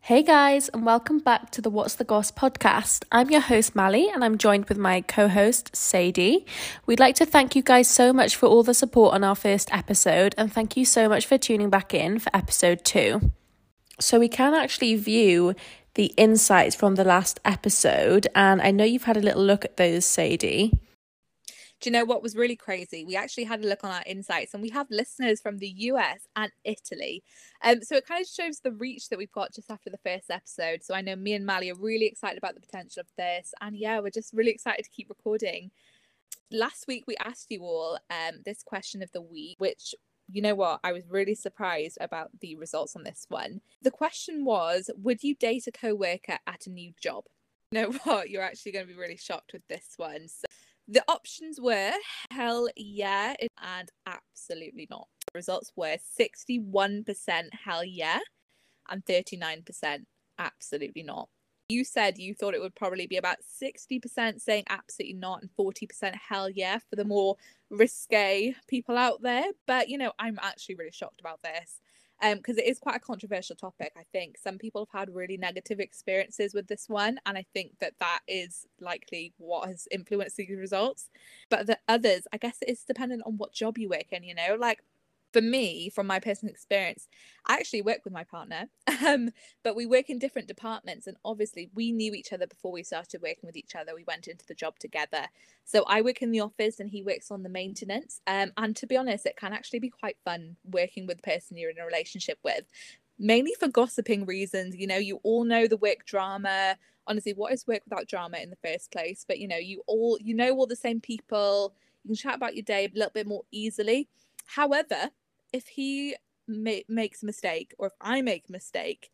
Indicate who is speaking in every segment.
Speaker 1: Hey guys, and welcome back to the What's the Goss podcast. I'm your host, Mali, and I'm joined with my co host, Sadie. We'd like to thank you guys so much for all the support on our first episode, and thank you so much for tuning back in for episode two. So, we can actually view the insights from the last episode, and I know you've had a little look at those, Sadie.
Speaker 2: Do you know what was really crazy? We actually had a look on our insights and we have listeners from the US and Italy. Um, so it kind of shows the reach that we've got just after the first episode. So I know me and Mali are really excited about the potential of this. And yeah, we're just really excited to keep recording. Last week we asked you all um, this question of the week, which you know what? I was really surprised about the results on this one. The question was Would you date a co worker at a new job? You know what? You're actually going to be really shocked with this one. So the options were hell yeah and absolutely not. The results were 61% hell yeah and 39% absolutely not. You said you thought it would probably be about 60% saying absolutely not and 40% hell yeah for the more risque people out there. But, you know, I'm actually really shocked about this because um, it is quite a controversial topic. I think some people have had really negative experiences with this one, and I think that that is likely what has influenced these results. But the others, I guess, it is dependent on what job you work in. You know, like for me, from my personal experience, I actually work with my partner, um, but we work in different departments. And obviously, we knew each other before we started working with each other. We went into the job together. So I work in the office and he works on the maintenance. Um, and to be honest, it can actually be quite fun working with the person you're in a relationship with, mainly for gossiping reasons. You know, you all know the work drama. Honestly, what is work without drama in the first place? But, you know, you all, you know, all the same people. You can chat about your day a little bit more easily However, if he ma- makes a mistake or if I make a mistake,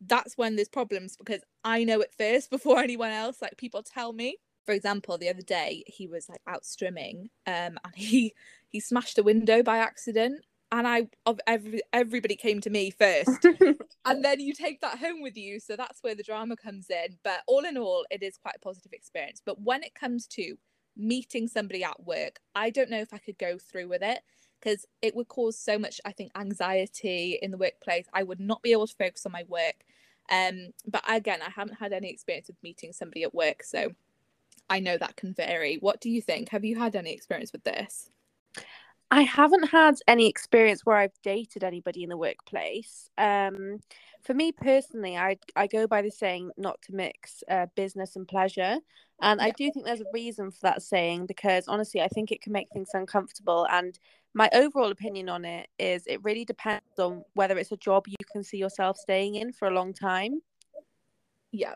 Speaker 2: that's when there's problems because I know it first before anyone else. Like people tell me. For example, the other day he was like out strimming, um, and he he smashed a window by accident, and I of every everybody came to me first, and then you take that home with you. So that's where the drama comes in. But all in all, it is quite a positive experience. But when it comes to meeting somebody at work, I don't know if I could go through with it because it would cause so much, I think, anxiety in the workplace. I would not be able to focus on my work. Um, but again, I haven't had any experience with meeting somebody at work, so I know that can vary. What do you think? Have you had any experience with this?
Speaker 1: I haven't had any experience where I've dated anybody in the workplace. Um, for me personally, I I go by the saying not to mix uh, business and pleasure, and yeah. I do think there's a reason for that saying because honestly, I think it can make things uncomfortable. And my overall opinion on it is it really depends on whether it's a job you can see yourself staying in for a long time.
Speaker 2: Yeah,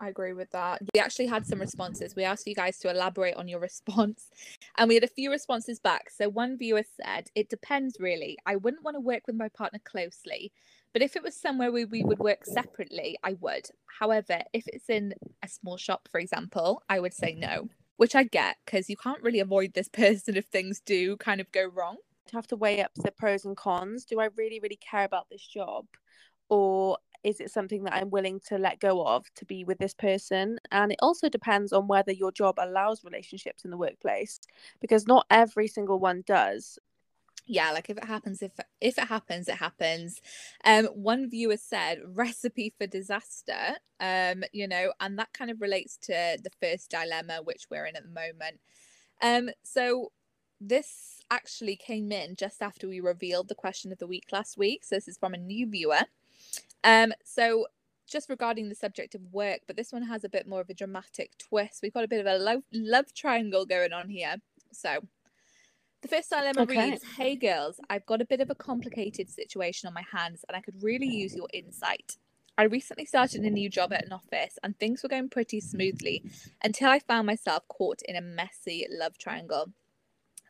Speaker 2: I agree with that. We actually had some responses. We asked you guys to elaborate on your response, and we had a few responses back. So, one viewer said, It depends really. I wouldn't want to work with my partner closely, but if it was somewhere where we would work separately, I would. However, if it's in a small shop, for example, I would say no, which I get because you can't really avoid this person if things do kind of go wrong.
Speaker 1: To have to weigh up the pros and cons. Do I really, really care about this job? Or is it something that I'm willing to let go of to be with this person? And it also depends on whether your job allows relationships in the workplace because not every single one does.
Speaker 2: Yeah, like if it happens, if if it happens, it happens. Um, one viewer said recipe for disaster. Um, you know, and that kind of relates to the first dilemma which we're in at the moment. Um, so this actually came in just after we revealed the question of the week last week. So this is from a new viewer. Um, so just regarding the subject of work, but this one has a bit more of a dramatic twist. We've got a bit of a love love triangle going on here. So the first dilemma okay. reads, Hey girls, I've got a bit of a complicated situation on my hands and I could really use your insight. I recently started a new job at an office and things were going pretty smoothly until I found myself caught in a messy love triangle.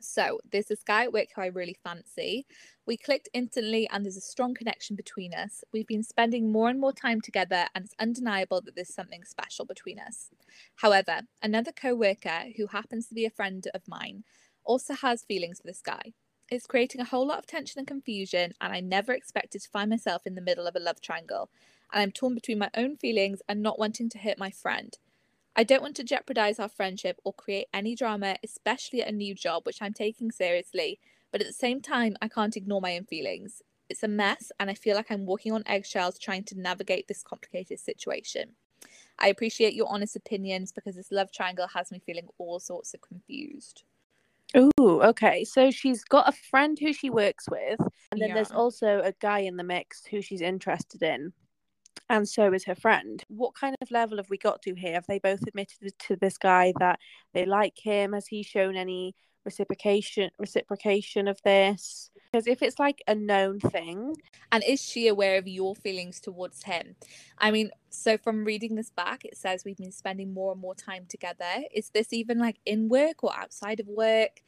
Speaker 2: So there's this guy at work who I really fancy. We clicked instantly and there's a strong connection between us. We've been spending more and more time together and it's undeniable that there's something special between us. However, another co-worker who happens to be a friend of mine also has feelings for this guy. It's creating a whole lot of tension and confusion and I never expected to find myself in the middle of a love triangle. And I'm torn between my own feelings and not wanting to hurt my friend. I don't want to jeopardize our friendship or create any drama, especially at a new job, which I'm taking seriously. But at the same time, I can't ignore my own feelings. It's a mess, and I feel like I'm walking on eggshells trying to navigate this complicated situation. I appreciate your honest opinions because this love triangle has me feeling all sorts of confused.
Speaker 1: Oh, okay. So she's got a friend who she works with, and then yeah. there's also a guy in the mix who she's interested in and so is her friend. What kind of level have we got to here? Have they both admitted to this guy that they like him? Has he shown any reciprocation reciprocation of this? Because if it's like a known thing,
Speaker 2: and is she aware of your feelings towards him? I mean, so from reading this back, it says we've been spending more and more time together. Is this even like in work or outside of work?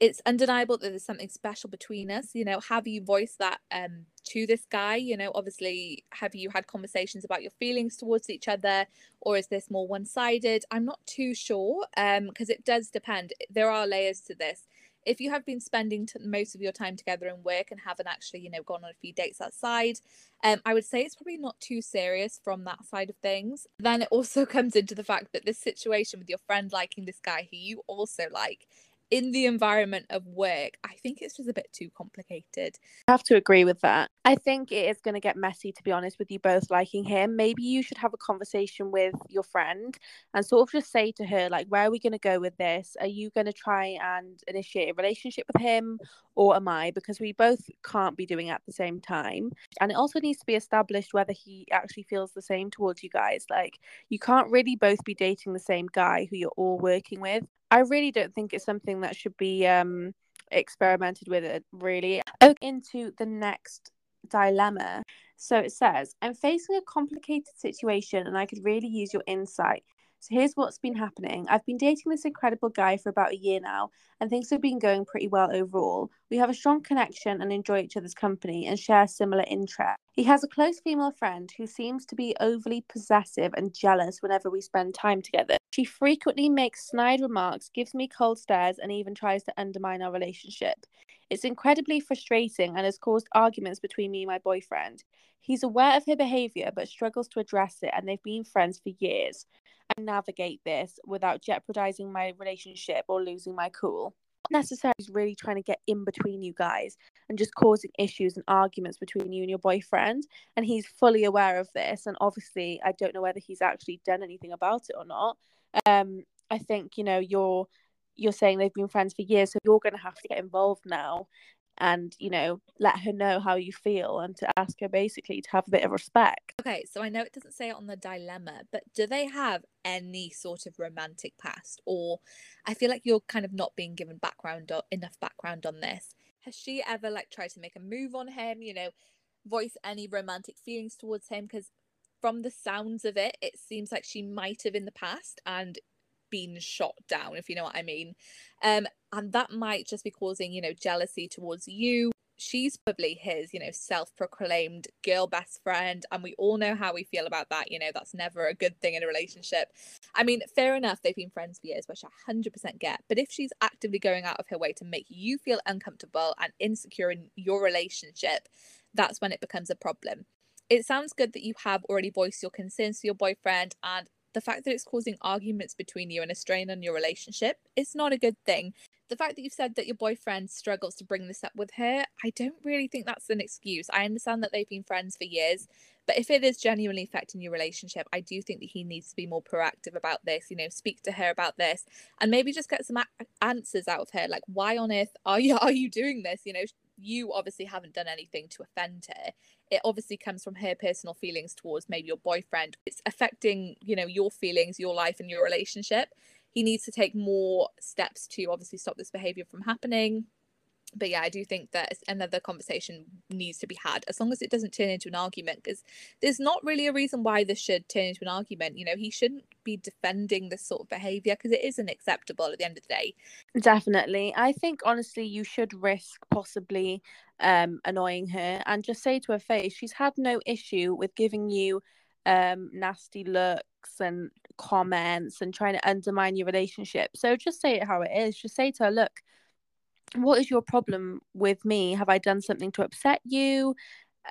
Speaker 2: It's undeniable that there's something special between us you know have you voiced that um to this guy? You know obviously have you had conversations about your feelings towards each other or is this more one-sided? I'm not too sure um because it does depend. There are layers to this. If you have been spending t- most of your time together in work and haven't actually you know gone on a few dates outside um i would say it's probably not too serious from that side of things. Then it also comes into the fact that this situation with your friend liking this guy who you also like in the environment of work, I think it's just a bit too complicated.
Speaker 1: I have to agree with that. I think it is going to get messy, to be honest, with you both liking him. Maybe you should have a conversation with your friend and sort of just say to her, like, where are we going to go with this? Are you going to try and initiate a relationship with him or am I? Because we both can't be doing it at the same time. And it also needs to be established whether he actually feels the same towards you guys. Like, you can't really both be dating the same guy who you're all working with. I really don't think it's something that should be um, experimented with. It really. Into the next dilemma. So it says, I'm facing a complicated situation and I could really use your insight. So here's what's been happening. I've been dating this incredible guy for about a year now, and things have been going pretty well overall. We have a strong connection and enjoy each other's company and share similar interests. He has a close female friend who seems to be overly possessive and jealous whenever we spend time together. She frequently makes snide remarks, gives me cold stares, and even tries to undermine our relationship. It's incredibly frustrating and has caused arguments between me and my boyfriend. He's aware of her behaviour but struggles to address it, and they've been friends for years I navigate this without jeopardizing my relationship or losing my cool. Not necessarily really trying to get in between you guys and just causing issues and arguments between you and your boyfriend. And he's fully aware of this. And obviously, I don't know whether he's actually done anything about it or not. Um, I think you know you're you're saying they've been friends for years, so you're going to have to get involved now and you know let her know how you feel and to ask her basically to have a bit of respect.
Speaker 2: Okay so i know it doesn't say it on the dilemma but do they have any sort of romantic past? Or i feel like you're kind of not being given background or enough background on this. Has she ever like tried to make a move on him you know voice any romantic feelings towards him? Because from the sounds of it it seems like she might have in the past and been shot down, if you know what I mean. Um, and that might just be causing, you know, jealousy towards you. She's probably his, you know, self proclaimed girl best friend. And we all know how we feel about that. You know, that's never a good thing in a relationship. I mean, fair enough, they've been friends for years, which I 100% get. But if she's actively going out of her way to make you feel uncomfortable and insecure in your relationship, that's when it becomes a problem. It sounds good that you have already voiced your concerns to your boyfriend and the fact that it's causing arguments between you and a strain on your relationship is not a good thing. The fact that you've said that your boyfriend struggles to bring this up with her, I don't really think that's an excuse. I understand that they've been friends for years, but if it is genuinely affecting your relationship, I do think that he needs to be more proactive about this, you know, speak to her about this and maybe just get some a- answers out of her like why on earth are you are you doing this? You know, you obviously haven't done anything to offend her it obviously comes from her personal feelings towards maybe your boyfriend. It's affecting you know your feelings your life and your relationship. He needs to take more steps to obviously stop this behavior from happening but yeah, I do think that another conversation needs to be had as long as it doesn't turn into an argument because there's not really a reason why this should turn into an argument. You know, he shouldn't be defending this sort of behavior because it isn't acceptable at the end of the day.
Speaker 1: Definitely. I think honestly, you should risk possibly um, annoying her and just say to her face, she's had no issue with giving you um, nasty looks and comments and trying to undermine your relationship. So just say it how it is. Just say to her, look, what is your problem with me? Have I done something to upset you?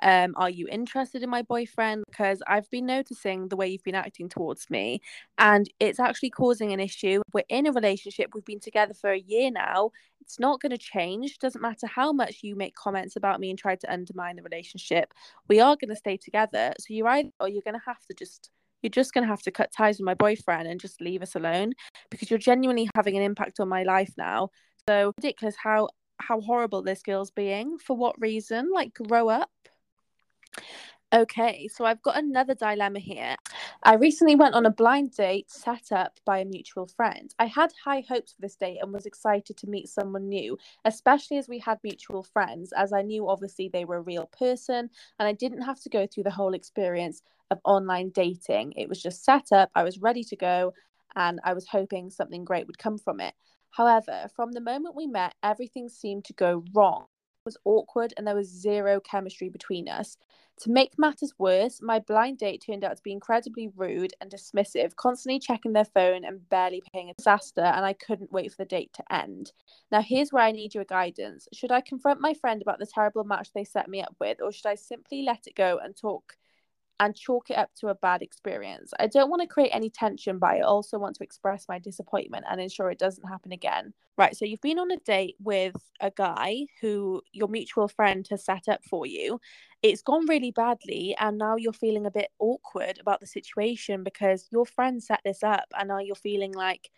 Speaker 1: Um, are you interested in my boyfriend? Because I've been noticing the way you've been acting towards me, and it's actually causing an issue. We're in a relationship, we've been together for a year now. It's not going to change. Doesn't matter how much you make comments about me and try to undermine the relationship. We are going to stay together. So you're either, or you're going to have to just you're just going to have to cut ties with my boyfriend and just leave us alone because you're genuinely having an impact on my life now. So ridiculous how how horrible this girl's being. For what reason? Like grow up. Okay, so I've got another dilemma here. I recently went on a blind date set up by a mutual friend. I had high hopes for this date and was excited to meet someone new, especially as we had mutual friends, as I knew obviously they were a real person and I didn't have to go through the whole experience of online dating. It was just set up, I was ready to go, and I was hoping something great would come from it. However, from the moment we met, everything seemed to go wrong It was awkward and there was zero chemistry between us. To make matters worse, my blind date turned out to be incredibly rude and dismissive, constantly checking their phone and barely paying a disaster, and I couldn't wait for the date to end. Now, here's where I need your guidance. Should I confront my friend about the terrible match they set me up with, or should I simply let it go and talk and chalk it up to a bad experience. I don't want to create any tension, but I also want to express my disappointment and ensure it doesn't happen again. Right, so you've been on a date with a guy who your mutual friend has set up for you. It's gone really badly, and now you're feeling a bit awkward about the situation because your friend set this up, and now you're feeling like,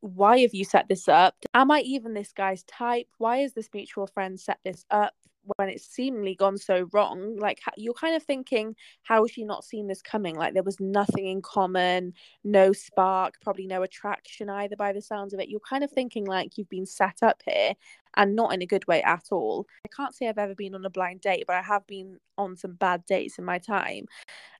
Speaker 1: why have you set this up? Am I even this guy's type? Why has this mutual friend set this up? When it's seemingly gone so wrong like you're kind of thinking how has she not seen this coming? Like there was nothing in common no spark probably no attraction either by the sounds of it. You're kind of thinking like you've been set up here and not in a good way at all. I can't say i've ever been on a blind date but i have been on some bad dates in my time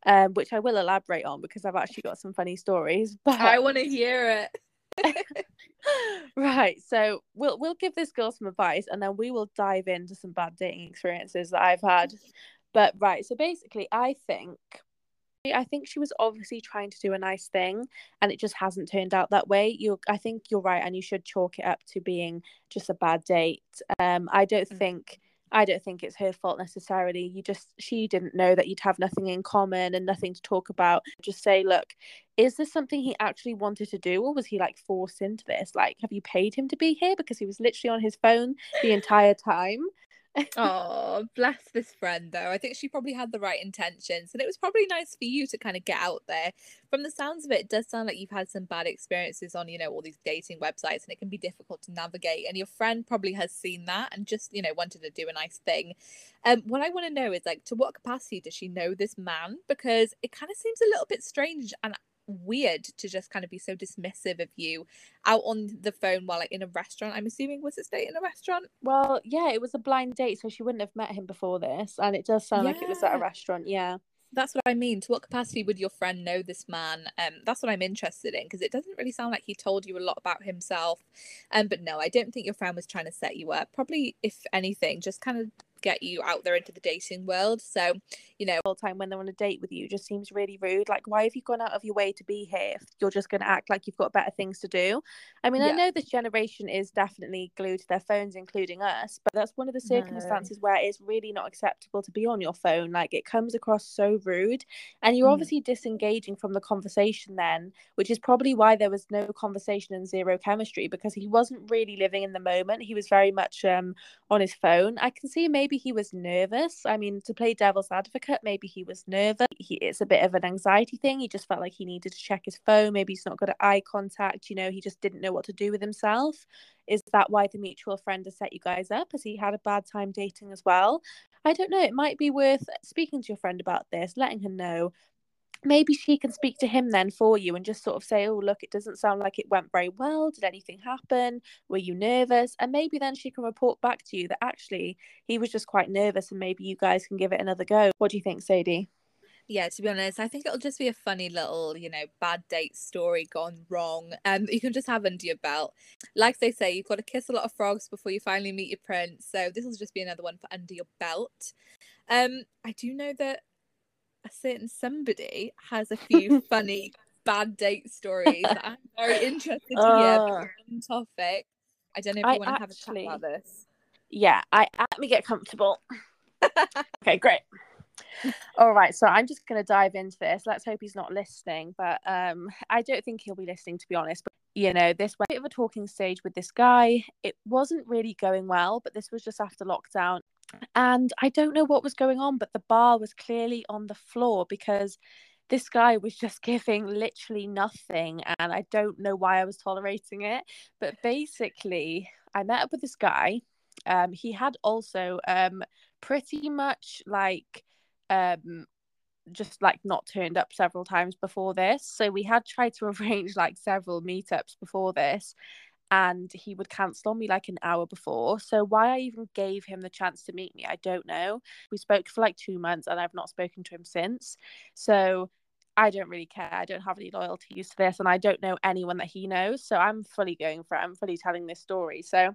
Speaker 1: um, which i will elaborate on because i've actually got some funny stories
Speaker 2: but i want to hear it
Speaker 1: right so we'll we'll give this girl some advice and then we will dive into some bad dating experiences that i've had but right so basically i think I think she was obviously trying to do a nice thing and it just hasn't turned out that way. You I think you're right and you should chalk it up to being just a bad date. Um I don't mm-hmm. think I don't think it's her fault necessarily. You just, she didn't know that you'd have nothing in common and nothing to talk about. Just say, look, is this something he actually wanted to do or was he like forced into this? Like, have you paid him to be here? Because he was literally on his phone the entire time
Speaker 2: oh, bless this friend though. I think she probably had the right intentions, and it was probably nice for you to kind of get out there. From the sounds of it, it does sound like you've had some bad experiences on, you know, all these dating websites, and it can be difficult to navigate. And your friend probably has seen that and just, you know, wanted to do a nice thing. Um, what I want to know is like, to what capacity does she know this man? Because it kind of seems a little bit strange, and weird to just kind of be so dismissive of you out on the phone while like in a restaurant. I'm assuming was it date in a restaurant?
Speaker 1: Well, yeah, it was a blind date, so she wouldn't have met him before this, and it does sound yeah. like it was at a restaurant. Yeah.
Speaker 2: That's what I mean. To what capacity would your friend know this man? Um, that's what I'm interested in because it doesn't really sound like he told you a lot about himself. Um, but no, I don't think your friend was trying to set you up. Probably, if anything, just kind of get you out there into the dating world. So, you know,
Speaker 1: all the time when they're on a date with you just seems really rude. Like, why have you gone out of your way to be here if you're just going to act like you've got better things to do? I mean, yeah. I know this generation is definitely glued to their phones, including us, but that's one of the circumstances no. where it's really not acceptable to be on your phone. Like, it comes across so rude, and you're mm. obviously disengaging from the conversation then, which is probably why there was no conversation and zero chemistry because he wasn't really living in the moment. He was very much um, on his phone. I can see maybe maybe he was nervous. I mean, to play devil's advocate, maybe he was nervous. He, it's a bit of an anxiety thing. He just felt like he needed to check his phone. Maybe he's not good at eye contact. You know, he just didn't know what to do with himself. Is that why the mutual friend has set you guys up? Has he had a bad time dating as well? I don't know. It might be worth speaking to your friend about this, letting her know maybe she can speak to him then for you and just sort of say, oh, look, it doesn't sound like it went very well. Did anything happen? Were you nervous? And maybe then she can report back to you that actually he was just quite nervous and maybe you guys can give it another go. What do you think, Sadie?
Speaker 2: yeah to be honest i think it'll just be a funny little you know bad date story gone wrong um, you can just have under your belt like they say you've got to kiss a lot of frogs before you finally meet your prince so this will just be another one for under your belt um i do know that a certain somebody has a few funny bad date stories that I'm very interested to hear uh, on topic. I don't know if you I want to have a chat about this.
Speaker 1: Yeah, I let me get comfortable. okay, great. All right, so I'm just going to dive into this. Let's hope he's not listening, but um, I don't think he'll be listening, to be honest. But you know, this was a bit of a talking stage with this guy. It wasn't really going well, but this was just after lockdown, and I don't know what was going on, but the bar was clearly on the floor because this guy was just giving literally nothing, and I don't know why I was tolerating it. But basically, I met up with this guy. Um, he had also um pretty much like um just like not turned up several times before this. So we had tried to arrange like several meetups before this and he would cancel on me like an hour before. So why I even gave him the chance to meet me, I don't know. We spoke for like 2 months and I've not spoken to him since. So I don't really care. I don't have any loyalties to this and I don't know anyone that he knows. So I'm fully going for it. I'm fully telling this story. So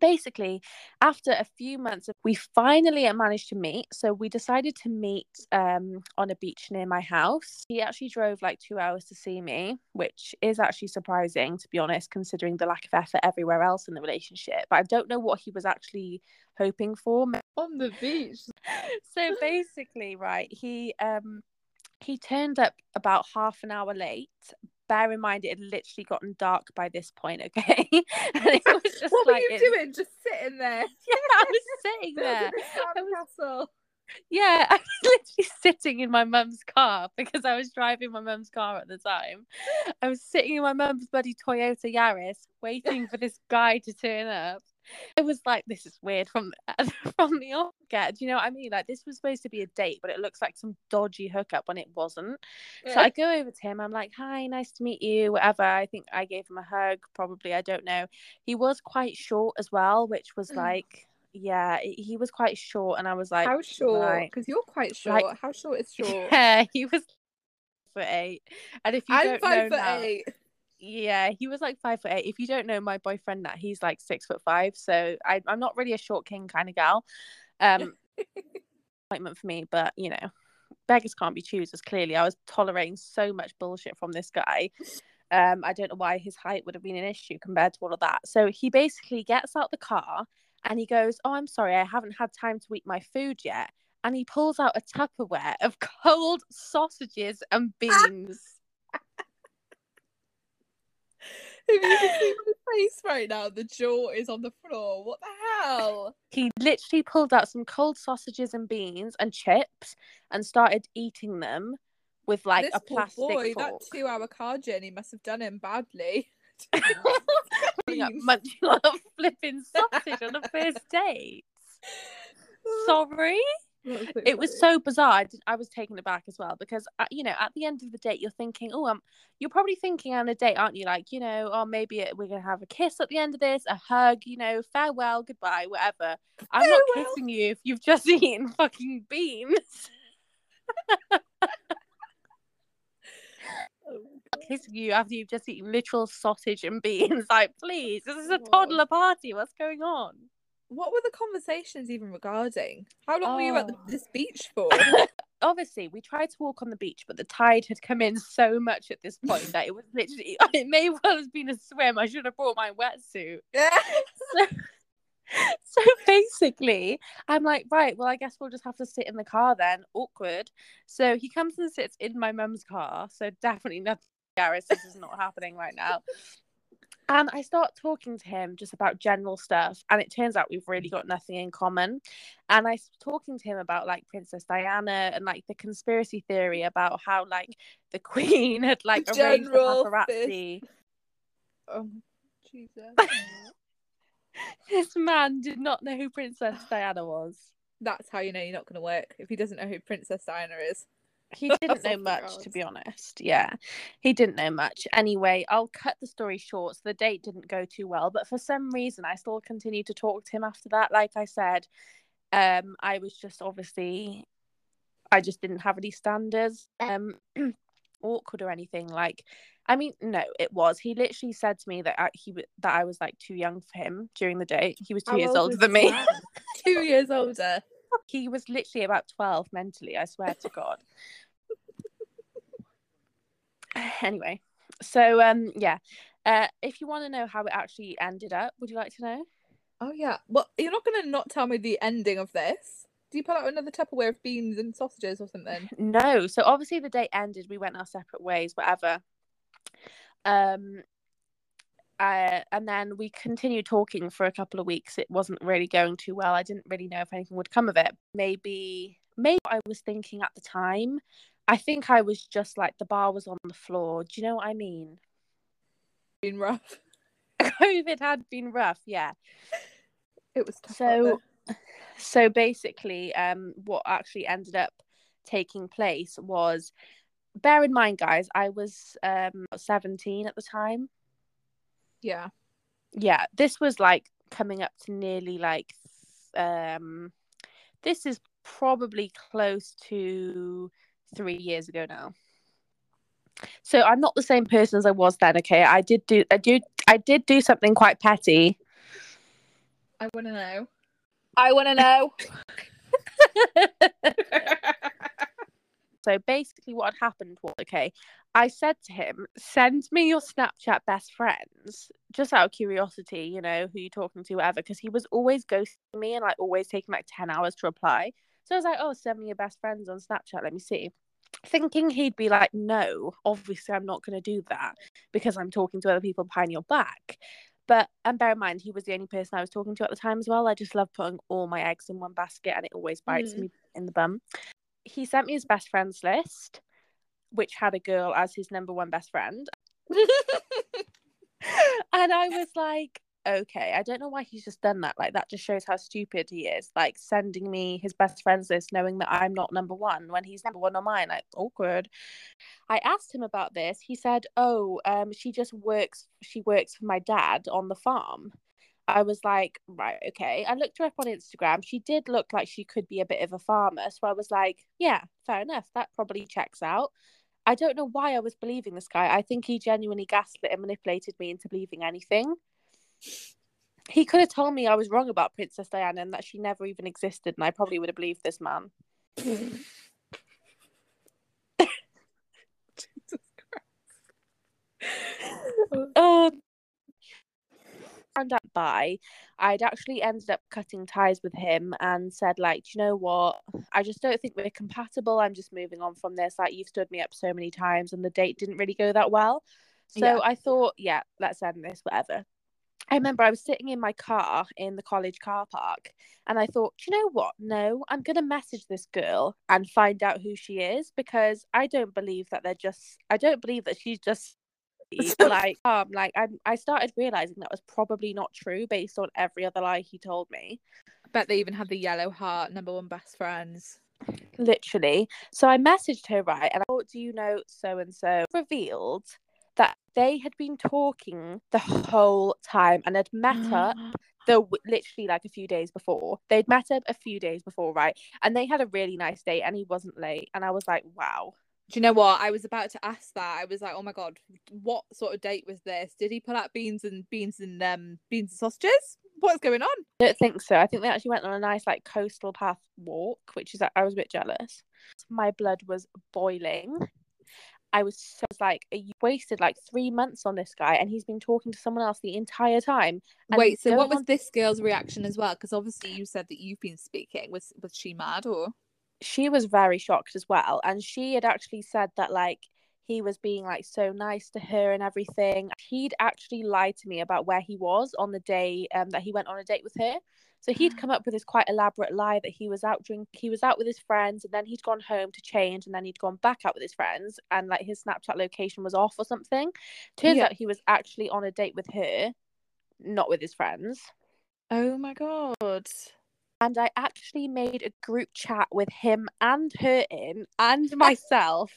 Speaker 1: basically after a few months we finally managed to meet so we decided to meet um, on a beach near my house. He actually drove like two hours to see me which is actually surprising to be honest considering the lack of effort everywhere else in the relationship. But i don't know what he was actually hoping for.
Speaker 2: On the beach.
Speaker 1: So basically right he um he turned up about half an hour late. Bear in mind it had literally gotten dark by this point, okay?
Speaker 2: and it was just what like were you it... doing? Just sitting there.
Speaker 1: Yeah, I was sitting there.
Speaker 2: Was...
Speaker 1: Yeah, I was literally sitting in my mum's car because I was driving my mum's car at the time. I was sitting in my mum's bloody Toyota Yaris waiting for this guy to turn up it was like this is weird from from the off get do you know what i mean? Like this was supposed to be a date but it looks like some dodgy hookup when it wasn't. Yeah. so i go over to him i'm like hi nice to meet you whatever i think i gave him a hug probably i don't know. He was quite short as well which was mm. like yeah he was quite short and i was like
Speaker 2: how short? because you're quite short. Like, how short is short?
Speaker 1: yeah he was foot eight and if you
Speaker 2: I'm
Speaker 1: don't
Speaker 2: five
Speaker 1: know
Speaker 2: foot
Speaker 1: now,
Speaker 2: eight
Speaker 1: yeah, he was like five foot eight. If you don't know my boyfriend, that he's like six foot five. So I, I'm not really a short king kind of gal. Um, appointment for me, but you know, beggars can't be choosers. Clearly, I was tolerating so much bullshit from this guy. Um, I don't know why his height would have been an issue compared to all of that. So he basically gets out the car and he goes, "Oh, I'm sorry, I haven't had time to eat my food yet." And he pulls out a Tupperware of cold sausages and beans.
Speaker 2: If you can see my face right now, the jaw is on the floor. What the hell?
Speaker 1: He literally pulled out some cold sausages and beans and chips and started eating them with like
Speaker 2: this
Speaker 1: a plastic
Speaker 2: boy,
Speaker 1: fork.
Speaker 2: That two-hour car journey must have done him badly.
Speaker 1: munching on a flipping sausage on a first date. Sorry it was so bizarre. I, did, I, was taken aback as well because uh, you know at the end of the date you're thinking, oh, um, you're probably thinking on a date, aren't you? Like you know, oh maybe we're gonna have a kiss at the end of this, a hug, you know, farewell, goodbye, whatever. I'm farewell. not kissing you if you've just eaten fucking beans. kissing you after you've just eaten literal sausage and beans. Like, please, this is a toddler party. What's going on?
Speaker 2: What were the conversations even regarding? How long oh. were you at the, oh. this beach for?
Speaker 1: Obviously, we tried to walk on the beach, but the tide had come in so much at this point that it was literally, it may well have been a swim. I should have brought my wetsuit. so, so basically, I'm like, right, well, I guess we'll just have to sit in the car then. Awkward. So he comes and sits in my mum's car. So definitely nothing. Gareth, this is not happening right now. And I start talking to him just about general stuff. And it turns out we've really got nothing in common. And I was talking to him about like Princess Diana and like the conspiracy theory about how like the Queen had like arranged the paparazzi.
Speaker 2: Oh, Jesus.
Speaker 1: this man did not know who Princess Diana was.
Speaker 2: That's how you know you're not going to work if he doesn't know who Princess Diana is.
Speaker 1: He didn't know much, to be honest. Yeah, he didn't know much. Anyway, I'll cut the story short. So the date didn't go too well, but for some reason, I still continued to talk to him after that. Like I said, um, I was just obviously, I just didn't have any standards, um, awkward or anything. Like, I mean, no, it was. He literally said to me that I, he that I was like too young for him during the date. He was two How years older than me.
Speaker 2: two years older.
Speaker 1: He was literally about 12 mentally, I swear to God. anyway, so um yeah. Uh if you want to know how it actually ended up, would you like to know?
Speaker 2: Oh yeah. Well, you're not gonna not tell me the ending of this. Do you pull out another Tupperware of beans and sausages or something?
Speaker 1: No. So obviously the date ended. We went our separate ways, whatever. Um, uh, and then we continued talking for a couple of weeks. It wasn't really going too well. I didn't really know if anything would come of it. Maybe, maybe I was thinking at the time. I think I was just like the bar was on the floor. Do you know what I mean?
Speaker 2: Been rough.
Speaker 1: COVID had been rough. Yeah.
Speaker 2: It was tough.
Speaker 1: So, so basically, um, what actually ended up taking place was, bear in mind, guys, I was um seventeen at the time.
Speaker 2: yeah.
Speaker 1: yeah this was like coming up to nearly like um this is probably close to three years ago now so i'm not the same person as i was then okay i did do i do i did do something quite petty
Speaker 2: I want to know. I want to know.
Speaker 1: so basically what had happened was okay i said to him send me your snapchat best friends just out of curiosity you know who you're talking to whatever because he was always ghosting me and like always taking like 10 hours to reply so i was like oh send me your best friends on snapchat let me see thinking he'd be like no obviously i'm not going to do that because i'm talking to other people behind your back but and bear in mind he was the only person i was talking to at the time as well i just love putting all my eggs in one basket and it always bites
Speaker 2: Mm.
Speaker 1: me in the bum he sent me his best friends list, which had a girl as his number one best friend. and I was like, okay, I don't know why he's just done that. Like, that just shows how stupid he is. Like, sending me his best friends list knowing that I'm not number one when he's number one on mine. Like, awkward. I asked him about this. He said, oh, um, she just works, she works for my dad on the farm. I was like, right, okay. I looked her up on Instagram. She did look like she could be a bit of a farmer. So I was like, yeah, fair enough. That probably checks out. I don't know why I was believing this guy. I think he genuinely gaslit and manipulated me into believing anything. He could have told me I was wrong about Princess Diana and that she never even existed, and I probably would have believed this man. Oh, found out by I'd actually ended up cutting ties with him and said like, Do you know what? I just don't think we're compatible. I'm just moving on from this. Like you've stood me up so many times and the date didn't really go that well. So
Speaker 2: Yeah.
Speaker 1: I thought, yeah, let's end this, whatever. I remember I was sitting in my car in the college car park and I thought, you know what? No, I'm going to message this girl and find out who she is because I don't believe that they're just, I don't believe that she's just like, um, like I, I started realizing that was probably not true based on every other lie he told me.
Speaker 2: bet they even had the yellow heart number one best friends.
Speaker 1: literally. So I messaged her right, and I thought, "Do you know so and so?" Revealed that they had been talking the whole time and had met up the literally like a few days before. They'd met up a few days before, right? And they had a really nice date, and he wasn't late. And I was like, "Wow."
Speaker 2: Do you know what? I was about to ask that. I was like, oh my god, what sort of date was this? Did he pull out beans and beans and um beans and sausages? What's going on?
Speaker 1: I don't think so. I think they actually went on a nice like coastal path walk, which is I was a bit jealous. My blood was boiling. I was so I was like, you wasted like three months on this guy, and he's been talking to someone else the entire time.
Speaker 2: Wait, so what was
Speaker 1: on-
Speaker 2: this girl's reaction as well? Because obviously you said that you've been speaking. Was was she mad or?
Speaker 1: She was very shocked as well, and she had actually said that like he was being like so nice to her and everything. He'd actually lied to me about where he was on the day um, that he went on a date with her. So he'd come up with this quite elaborate lie that he was out drink he was out with his friends and then he'd gone home to change and then he'd gone back out with his friends and like his Snapchat location was off or something. Turns
Speaker 2: Yeah.
Speaker 1: out he was actually on a date with her, not with his friends.
Speaker 2: Oh my god.
Speaker 1: And I actually made a group chat with him and her in and myself.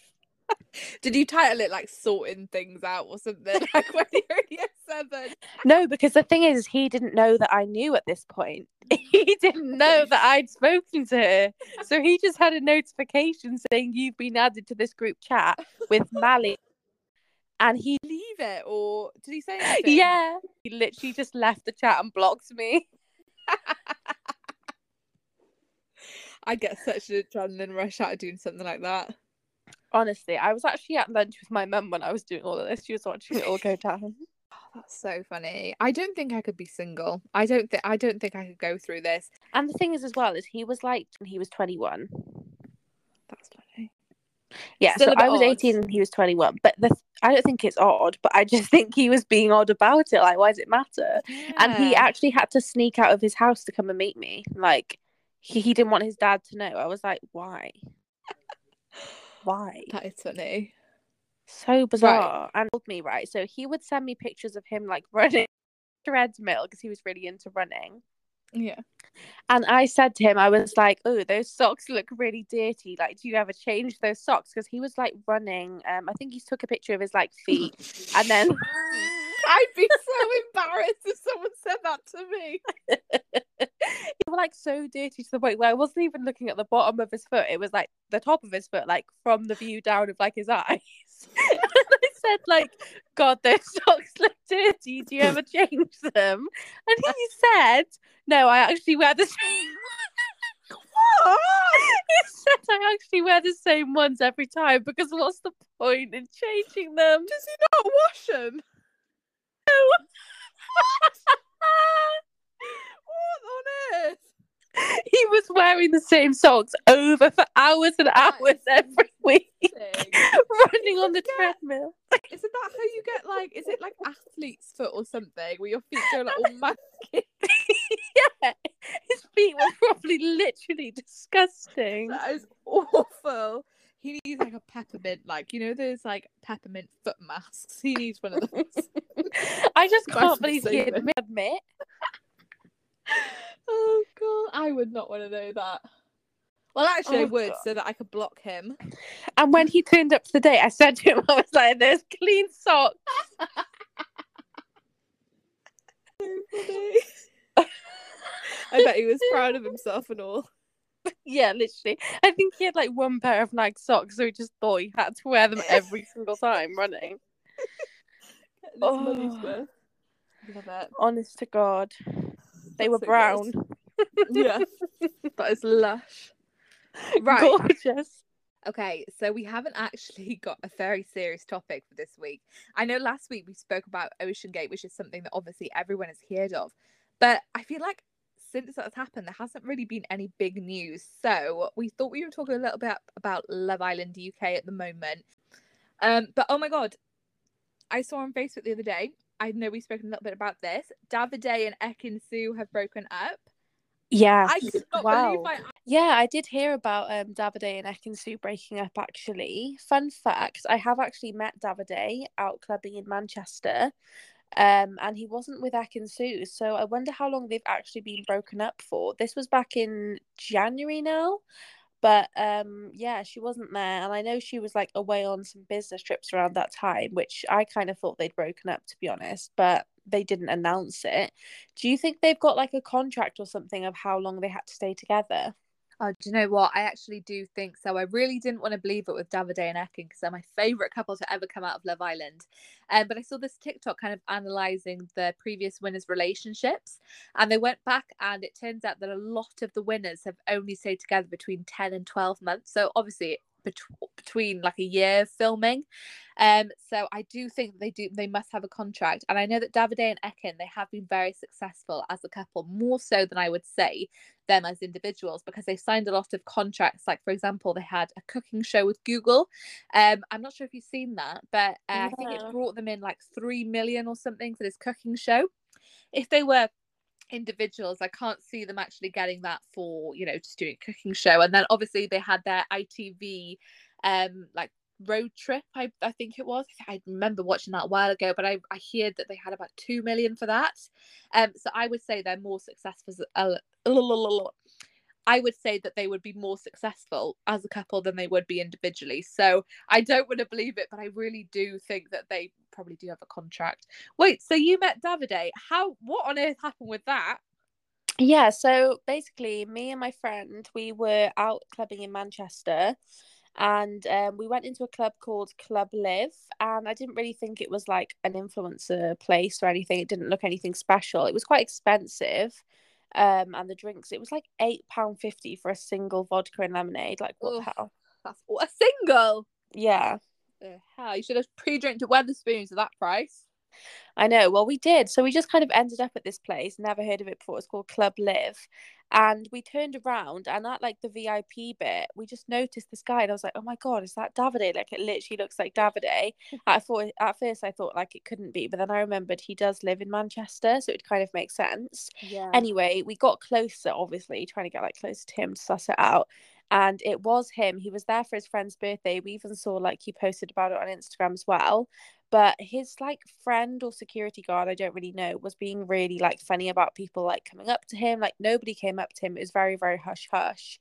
Speaker 2: Did you title it like sorting things out or something? Like when you're in year seven.
Speaker 1: No, because the thing is, he didn't know that I knew at this point. He didn't know that I'd spoken to her. So he just had a notification saying, You've been added to this group chat with Mali. And he,
Speaker 2: Leave it or did he say anything?
Speaker 1: yeah, he literally just left the chat and blocked me.
Speaker 2: I get such an adrenaline rush out of doing something like that.
Speaker 1: Honestly, I was actually at lunch with my mum when I was doing all of this. She was watching it all go down.
Speaker 2: That's so funny. I don't think I could be single. I don't think I don't think I could go through this.
Speaker 1: And the thing is, as well, is he was like when he was twenty one.
Speaker 2: That's funny.
Speaker 1: Yeah,
Speaker 2: Still
Speaker 1: so I was
Speaker 2: odd.
Speaker 1: eighteen and he was twenty one. But the I don't think it's odd, but I just think he was being odd about it. Like, why does it matter? And he actually had to sneak out of his house to come and meet me. Like, he, he didn't want his dad to know. I was like, why? Why?
Speaker 2: that is funny.
Speaker 1: So bizarre. And told me, right? So he would send me pictures of him like running treadmill because he was really into running.
Speaker 2: Yeah.
Speaker 1: And I said to him, I was like, "Oh, those socks look really dirty. Like, do you ever change those socks?" Because he was like running. Um, I think he took a picture of his like feet, and then
Speaker 2: I'd be so embarrassed if someone said that to me.
Speaker 1: they was like so dirty to the point where I wasn't even looking at the bottom of his foot. It was like the top of his foot, like from the view down of like his eyes. and I said, like, God, those socks look dirty. Do you ever change them? And he said, No, I actually wear the same. What? He said I actually wear the same ones every time because what's the point in changing them?
Speaker 2: Does he not wash them? What on earth?
Speaker 1: he was wearing the same socks over for hours and
Speaker 2: That
Speaker 1: hours every week, running on the
Speaker 2: Yeah.
Speaker 1: treadmill.
Speaker 2: Isn't that how you get like? Is it like athlete's foot or something, where your feet go like all manky?
Speaker 1: yeah, his feet were probably literally disgusting.
Speaker 2: That is awful. He needs like a peppermint, like you know those like peppermint foot masks. He needs one of those.
Speaker 1: I just can't believe he admit.
Speaker 2: Oh god, I would not want to know that. Well, actually, I
Speaker 1: Oh,
Speaker 2: would,
Speaker 1: God.
Speaker 2: so that I could block him.
Speaker 1: And when he turned up to the date, I said to him, I was like, "There's clean socks."
Speaker 2: I bet he was proud of himself and all.
Speaker 1: Yeah, literally. I think he had like one pair of Nike socks, so he just thought he had to wear them every single time running. Oh.
Speaker 2: Love it.
Speaker 1: Honest to God, they
Speaker 2: That's
Speaker 1: were
Speaker 2: so
Speaker 1: brown,
Speaker 2: Yeah, that is lush. Right.
Speaker 1: gorgeous.
Speaker 2: Okay, so we haven't actually got a very serious topic for this week. I know last week we spoke about Ocean Gate, which is something that obviously everyone has heard of, but I feel like since that's happened, there hasn't really been any big news. So we thought we would talk a little bit about Love Island UK at the moment. Um, but oh my god, I saw on Facebook the other day. I know we've spoken a little bit about this. Davide and Ekin-Su have broken up.
Speaker 1: Yeah,
Speaker 2: I
Speaker 1: Wow.
Speaker 2: believe I
Speaker 1: Yeah, I did hear about um Davide and Ekin Ekinsu breaking up actually. Fun fact, I have actually met Davide out clubbing in Manchester. Um and he wasn't with Ekin Ekinsu, so I wonder how long they've actually been broken up for. This was back in January now. But um yeah, she wasn't there and I know she was like away on some business trips around that time, which I kind of thought they'd broken up to be honest, but they didn't announce it. Do you think they've got like a contract or something of how long they had to stay together?
Speaker 2: Oh, do you know what? I actually do think so. I really didn't want to believe it with Davide and Ekin because they're my favourite couple to ever come out of Love Island. Um, but I saw this TikTok kind of analysing the previous winners' relationships, and they went back, and it turns out that a lot of the winners have only stayed together between 10 and 12 months. So obviously, bet- between like a year of filming. Um, so I do think they do they must have a contract. And I know that Davide and Ekin, they have been very successful as a couple, more so than I would say them as individuals because they signed a lot of contracts. Like for example, they had a cooking show with Google. Um, I'm not sure if you've seen that, but uh, I think it brought them in like three million or something for this cooking show. If they were individuals, I can't see them actually getting that for you know just doing a cooking show. And then obviously they had their ITV um like road trip I, I think it was i remember watching that a while ago but i i hear that they had about 2 million for that um so i would say they're more successful a, i would say that they would be more successful as a couple than they would be individually so i don't want to believe it but i really do think that they probably do have a contract wait so you met davide how what on earth happened with that
Speaker 1: Yeah, so basically, me and my friend, we were out clubbing in Manchester and um, we went into a club called Club Live. And I didn't really think it was like an influencer place or anything. It didn't look anything special. It was quite expensive. Um, and the drinks, it was like £8.50 for a single vodka and lemonade. Like, what the hell?
Speaker 2: that's a single
Speaker 1: Yeah.
Speaker 2: the hell you should have pre-drinked at Wetherspoons at that price
Speaker 1: I know. Well, we did. So we just kind of ended up at this place, never heard of it before. It's called Club Live. And we turned around and at like the VIP bit, we just noticed this guy and I was like, oh my God, is that Davide? Like it literally looks like Davide. I thought at first I thought like it couldn't be, but then I remembered he does live in Manchester, so it kind of makes sense.
Speaker 2: Yeah.
Speaker 1: Anyway, we got closer, obviously, trying to get like close to him to suss it out and it was him he was there for his friend's birthday we even saw like he posted about it on instagram as well but his like friend or security guard i don't really know was being really like funny about people like coming up to him like nobody came up to him it was very very hush hush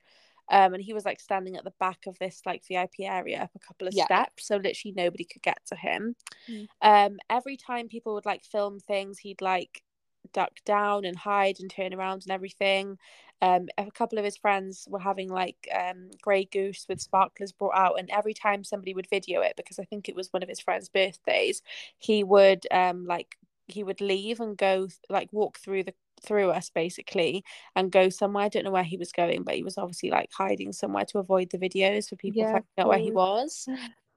Speaker 1: um, and he was like standing at the back of this like VIP area up a couple of yeah. steps, so literally nobody could get to him. Mm. Um, every time people would like film things, he'd like duck down and hide and turn around and everything. Um, a couple of his friends were having like um, Grey Goose with sparklers brought out, and every time somebody would video it, because I think it was one of his friends' birthdays, he would um like he would leave and go like walk through the through us basically and go somewhere. I don't know where he was going, but he was obviously like hiding somewhere to avoid the videos for people yeah, finding out where he was.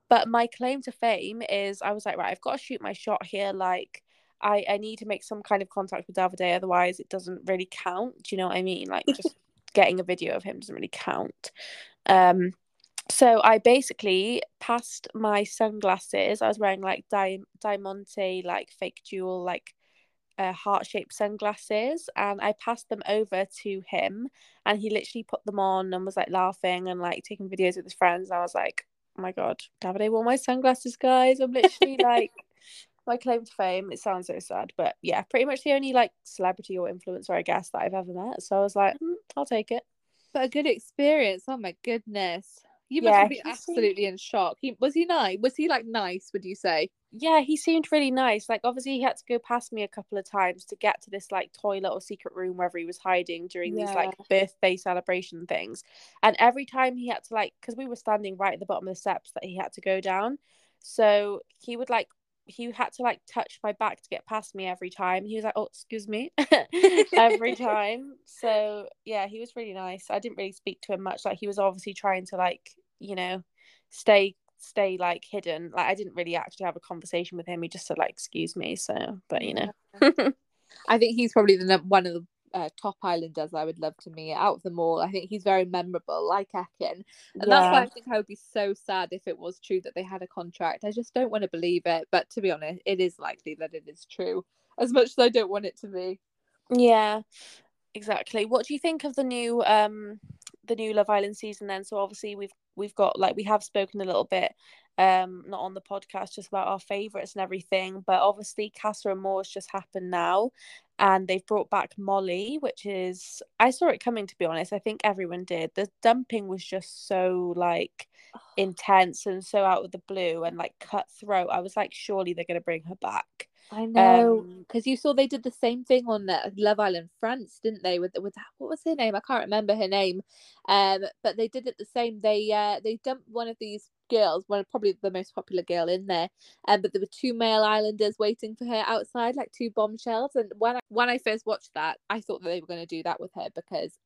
Speaker 1: But my claim to fame is I was like, right, I've got to shoot my shot here. Like I, I need to make some kind of contact with Davide, otherwise it doesn't really count. Do you know what I mean? Like just getting a video of him doesn't really count. Um so I basically passed my sunglasses. I was wearing like Di- Diamante like fake jewel like uh, heart shaped sunglasses and I passed them over to him and he literally put them on and was like laughing and like taking videos with his friends. I was like, oh my god, Davide wore my sunglasses, guys. I'm literally like my claim to fame. It sounds so sad, but yeah, pretty much the only like celebrity or influencer I guess that I've ever met. So I was like, mm, I'll take it.
Speaker 2: But a good experience. Oh my goodness. You must yeah, have been absolutely seemed... in shock. He was he nice? Was he like nice? Would you say?
Speaker 1: Yeah, he seemed really nice. Like obviously he had to go past me a couple of times to get to this like toilet or secret room wherever he was hiding during yeah. these like birthday celebration things. And every time he had to like, because we were standing right at the bottom of the steps that he had to go down, so he would like he had to like touch my back to get past me every time. He was like, "Oh, excuse me," every time. So yeah, he was really nice. I didn't really speak to him much. Like he was obviously trying to like you know stay stay like hidden. Like I didn't really actually have a conversation with him. He just said like, "Excuse me." So, but you know.
Speaker 2: I think he's probably the one of the uh, top islanders I would love to meet out of them all. I think he's very memorable, like Ekin. And yeah. that's why I think I would be so sad if it was true that they had a contract. I just don't want to believe it. But to be honest, it is likely that it is true, as much as I don't want it to be.
Speaker 1: Yeah, exactly. What do you think of the new um the new Love Island season then? So obviously we've we've got like we have spoken a little bit um not on the podcast just about our favorites and everything but obviously Casa Amor's just happened now and they've brought back Molly which is I saw it coming to be honest I think everyone did the dumping was just so like intense and so out of the blue and like cutthroat I was like surely they're going to bring her back
Speaker 2: I know because um, you saw they did the same thing on Love Island France, didn't they? With with what was her name? I can't remember her name. Um, but they did it the same. They uh they dumped one of these girls, one probably the most popular girl in there. Um, but there were two male islanders waiting for her outside, like two bombshells. And when I, when I first watched that, I thought that they were going to do that with her because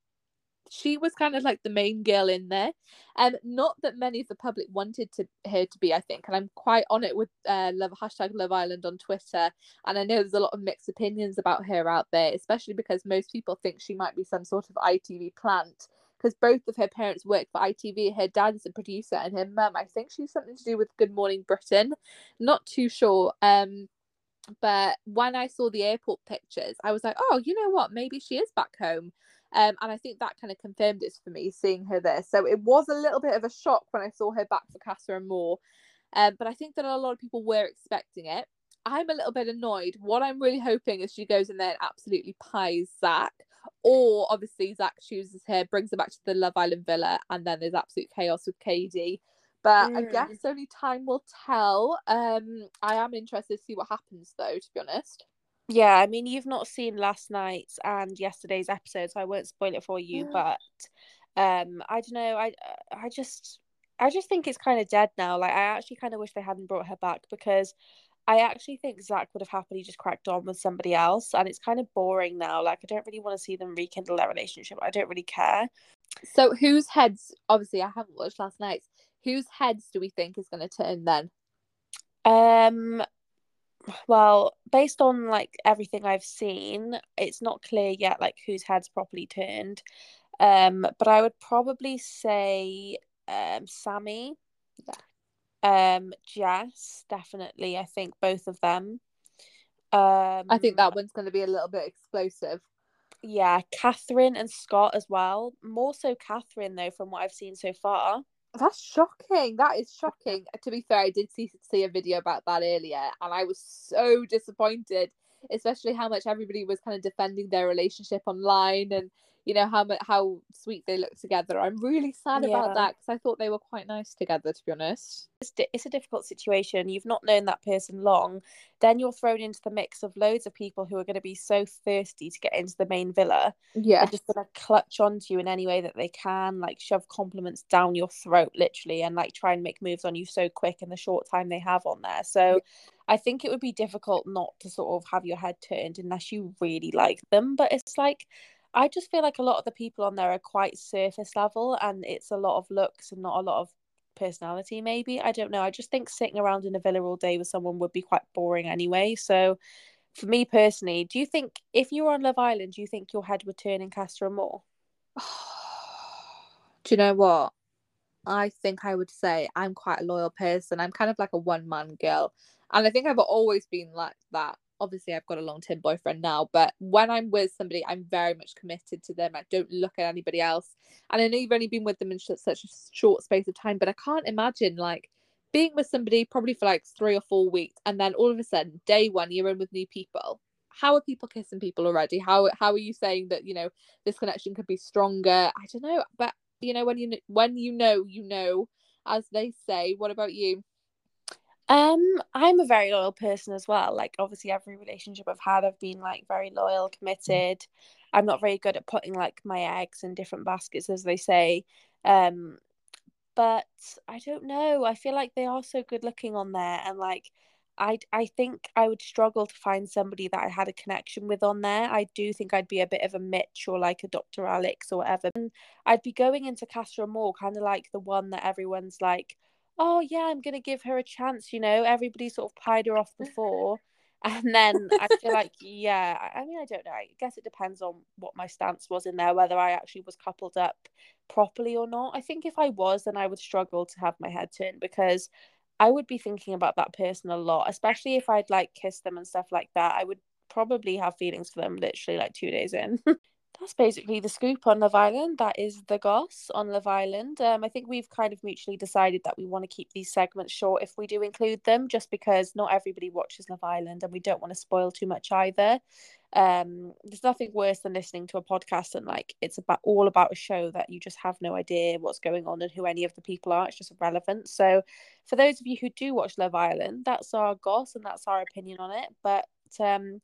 Speaker 2: she was kind of like the main girl in there and um, not that many of the public wanted to her to be i think and i'm quite on it with uh love hashtag love island on twitter and i know there's a lot of mixed opinions about her out there especially because most people think she might be some sort of itv plant because both of her parents work for itv her dad is a producer and her mum i think she's something to do with good morning britain not too sure um but when I saw the airport pictures, I was like, oh, you know what? Maybe she is back home. Um, and I think that kind of confirmed it for me seeing her there. So it was a little bit of a shock when I saw her back for Casa Amor. Um, but I think that a lot of people were expecting it. I'm a little bit annoyed. What I'm really hoping is she goes in there and absolutely pies Zach. Or obviously Zach chooses her, brings her back to the Love Island villa, and then there's absolute chaos with Katie. But mm. I guess only time will tell. Um, I am interested to see what happens though, to be honest.
Speaker 1: Yeah, I mean, you've not seen last night's and yesterday's episode, so I won't spoil it for you. But um, I don't know. I I just I just think it's kind of dead now. Like, I actually kind of wish they hadn't brought her back because I actually think Zach would have happily just cracked on with somebody else, and it's kind of boring now. Like, I don't really want to see them rekindle their relationship. I don't really care.
Speaker 2: So, whose heads? Obviously, I haven't watched last night's. Whose heads do we think is going to turn then?
Speaker 1: Um, well, based on like everything I've seen, it's not clear yet like whose head's properly turned. Um, but I would probably say um Sammy. Yeah. Um, Jess, definitely. I think both of them. Um,
Speaker 2: I think that one's going to be a little bit explosive.
Speaker 1: Yeah, Catherine and Scott as well. More so Catherine though, from what I've seen so far.
Speaker 2: That's shocking. That is shocking. To be fair, I did see see a video about that earlier, and I was so disappointed, especially how much everybody was kind of defending their relationship online, and you know how how sweet they look together. I'm really sad yeah. about that because I thought they were quite nice together, to be honest.
Speaker 1: It's, di- it's a difficult situation. You've not known that person long, then you're thrown into the mix of loads of people who are going to be so thirsty to get into the main villa.
Speaker 2: Yeah,
Speaker 1: just going to clutch onto you in any way that they can, like shove compliments down your throat, literally, and like try and make moves on you so quick in the short time they have on there. So. Yeah. I think it would be difficult not to sort of have your head turned unless you really like them. But it's like I just feel like a lot of the people on there are quite surface level and it's a lot of looks and not a lot of personality, maybe. I don't know. I just think sitting around in a villa all day with someone would be quite boring anyway. So, for me personally, do you think if you were on Love Island, do you think your head would turn in Casa Amor
Speaker 2: do you know what? I think I would say I'm quite a loyal person. I'm kind of like a one man girl. And I think I've always been like that obviously I've got a long term boyfriend now, but when I'm with somebody, I'm very much committed to them. I don't look at anybody else. And I know you've only been with them in such a short space of time, but I can't imagine like being with somebody probably for like three or four weeks, and then all of a sudden, day one, you're in with new people. How are people kissing people already? How how are you saying that you know this connection could be stronger? I don't know, but you know when you when you know you know, as they say. What about you?
Speaker 1: Um, I'm a very loyal person as well. Like obviously every relationship I've had I've been like very loyal, committed. I'm not very good at putting like my eggs in different baskets as they say. Um but I don't know. I feel like they are so good looking on there and like I I think I would struggle to find somebody that I had a connection with on there. I do think I'd be a bit of a Mitch or like a Dr. Alex or whatever. And I'd be going into Casa Amor kind of like the one that everyone's like oh yeah, I'm gonna give her a chance. You know, everybody sort of pied her off before. And then I feel like, yeah, I mean, I don't know. I guess it depends on what my stance was in there, whether I actually was coupled up properly or not. I think if I was, then I would struggle to have my head turned because I would be thinking about that person a lot, especially if I'd like kiss them and stuff like that. I would probably have feelings for them literally like two days in. that's basically the scoop on Love Island. That is the goss on Love Island. Um, I think we've kind of mutually decided that we want to keep these segments short if we do include them, just because not everybody watches Love Island and we don't want to spoil too much either. Um, there's nothing worse than listening to a podcast and like it's about all about a show that you just have no idea what's going on and who any of the people are. It's just irrelevant. So, for those of you who do watch Love Island, that's our goss and that's our opinion on it. But um,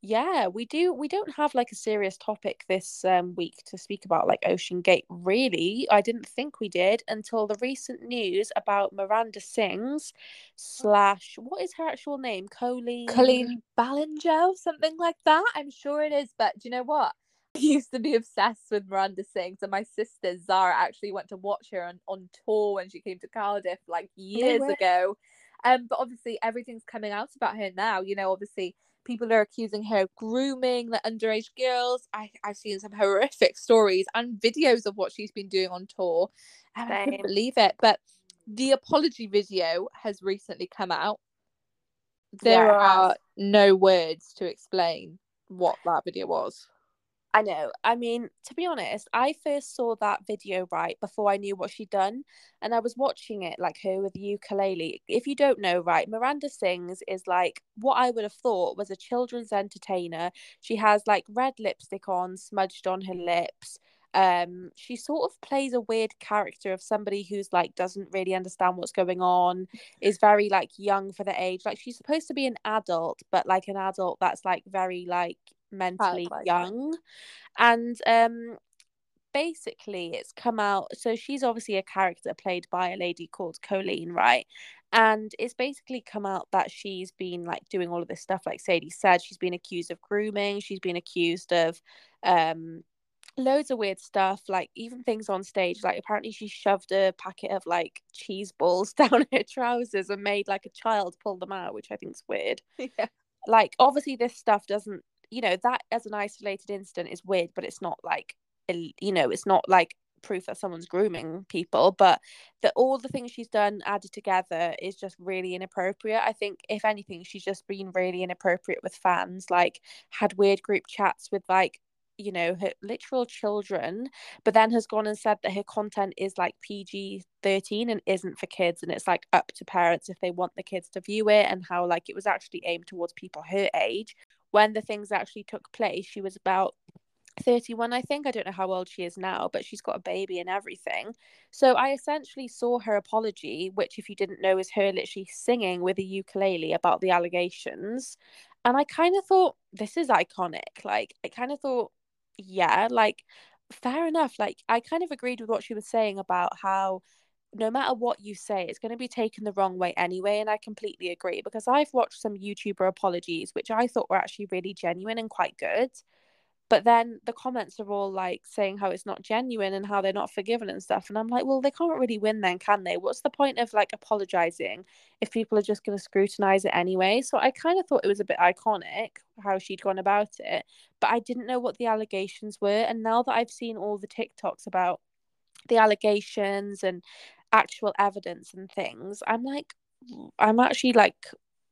Speaker 1: yeah, we do. We don't have like a serious topic this um, week to speak about, like OceanGate Really, I didn't think we did until the recent news about Miranda Sings slash what is her actual name? Colleen.
Speaker 2: Colleen Ballinger, something like that. I'm sure it is. But do you know what? I used to be obsessed with Miranda Sings, and my sister Zara actually went to watch her on, on tour when she came to Cardiff like years no ago. Um, but obviously everything's coming out about her now. You know, obviously people are accusing her of grooming the underage girls. I, I've seen some horrific stories and videos of what she's been doing on tour. And I couldn't believe it. But the apology video has recently come out. There yeah, are no words to explain what that video was.
Speaker 1: I know. I mean, to be honest, I first saw that video right before I knew what she'd done, and I was watching it like her with the ukulele. If you don't know, right, Miranda Sings is like what I would have thought was a children's entertainer. She has like red lipstick on, smudged on her lips. Um, she sort of plays a weird character of somebody who's like doesn't really understand what's going on, is very like young for the age. Like she's supposed to be an adult, but like an adult that's like very like mentally young and um basically it's come out so she's obviously a character played by a lady called Colleen right and it's basically come out that she's been like doing all of this stuff like Sadie said she's been accused of grooming she's been accused of um loads of weird stuff, like even things on stage. Like apparently she shoved a packet of like cheese balls down her trousers and made like a child pull them out, which I think is weird.
Speaker 2: Yeah.
Speaker 1: Like obviously this stuff doesn't, you know, that as an isolated incident is weird, but it's not like, you know, it's not like proof that someone's grooming people but that all the things she's done added together is just really inappropriate. I think if anything she's just been really inappropriate with fans like had weird group chats with like you know her literal children but then has gone and said that her content is like pg 13 and isn't for kids and it's like up to parents if they want the kids to view it and how like it was actually aimed towards people her age when the things actually took place she was about 31 i think. I don't know how old she is now but she's got a baby and everything. So i essentially saw her apology which if you didn't know is her literally singing with a ukulele about the allegations. And i kind of thought this is iconic. Like i kind of thought yeah, like fair enough. Like I kind of agreed with what she was saying about how no matter what you say, it's going to be taken the wrong way anyway. And I completely agree because I've watched some YouTuber apologies, which I thought were actually really genuine and quite good but then the comments are all like saying how it's not genuine and how they're not forgiven and stuff and i'm like well they can't really win then can they what's the point of like apologizing if people are just going to scrutinize it anyway so i kind of thought it was a bit iconic how she'd gone about it but i didn't know what the allegations were and now that i've seen all the tiktoks about the allegations and actual evidence and things i'm like i'm actually like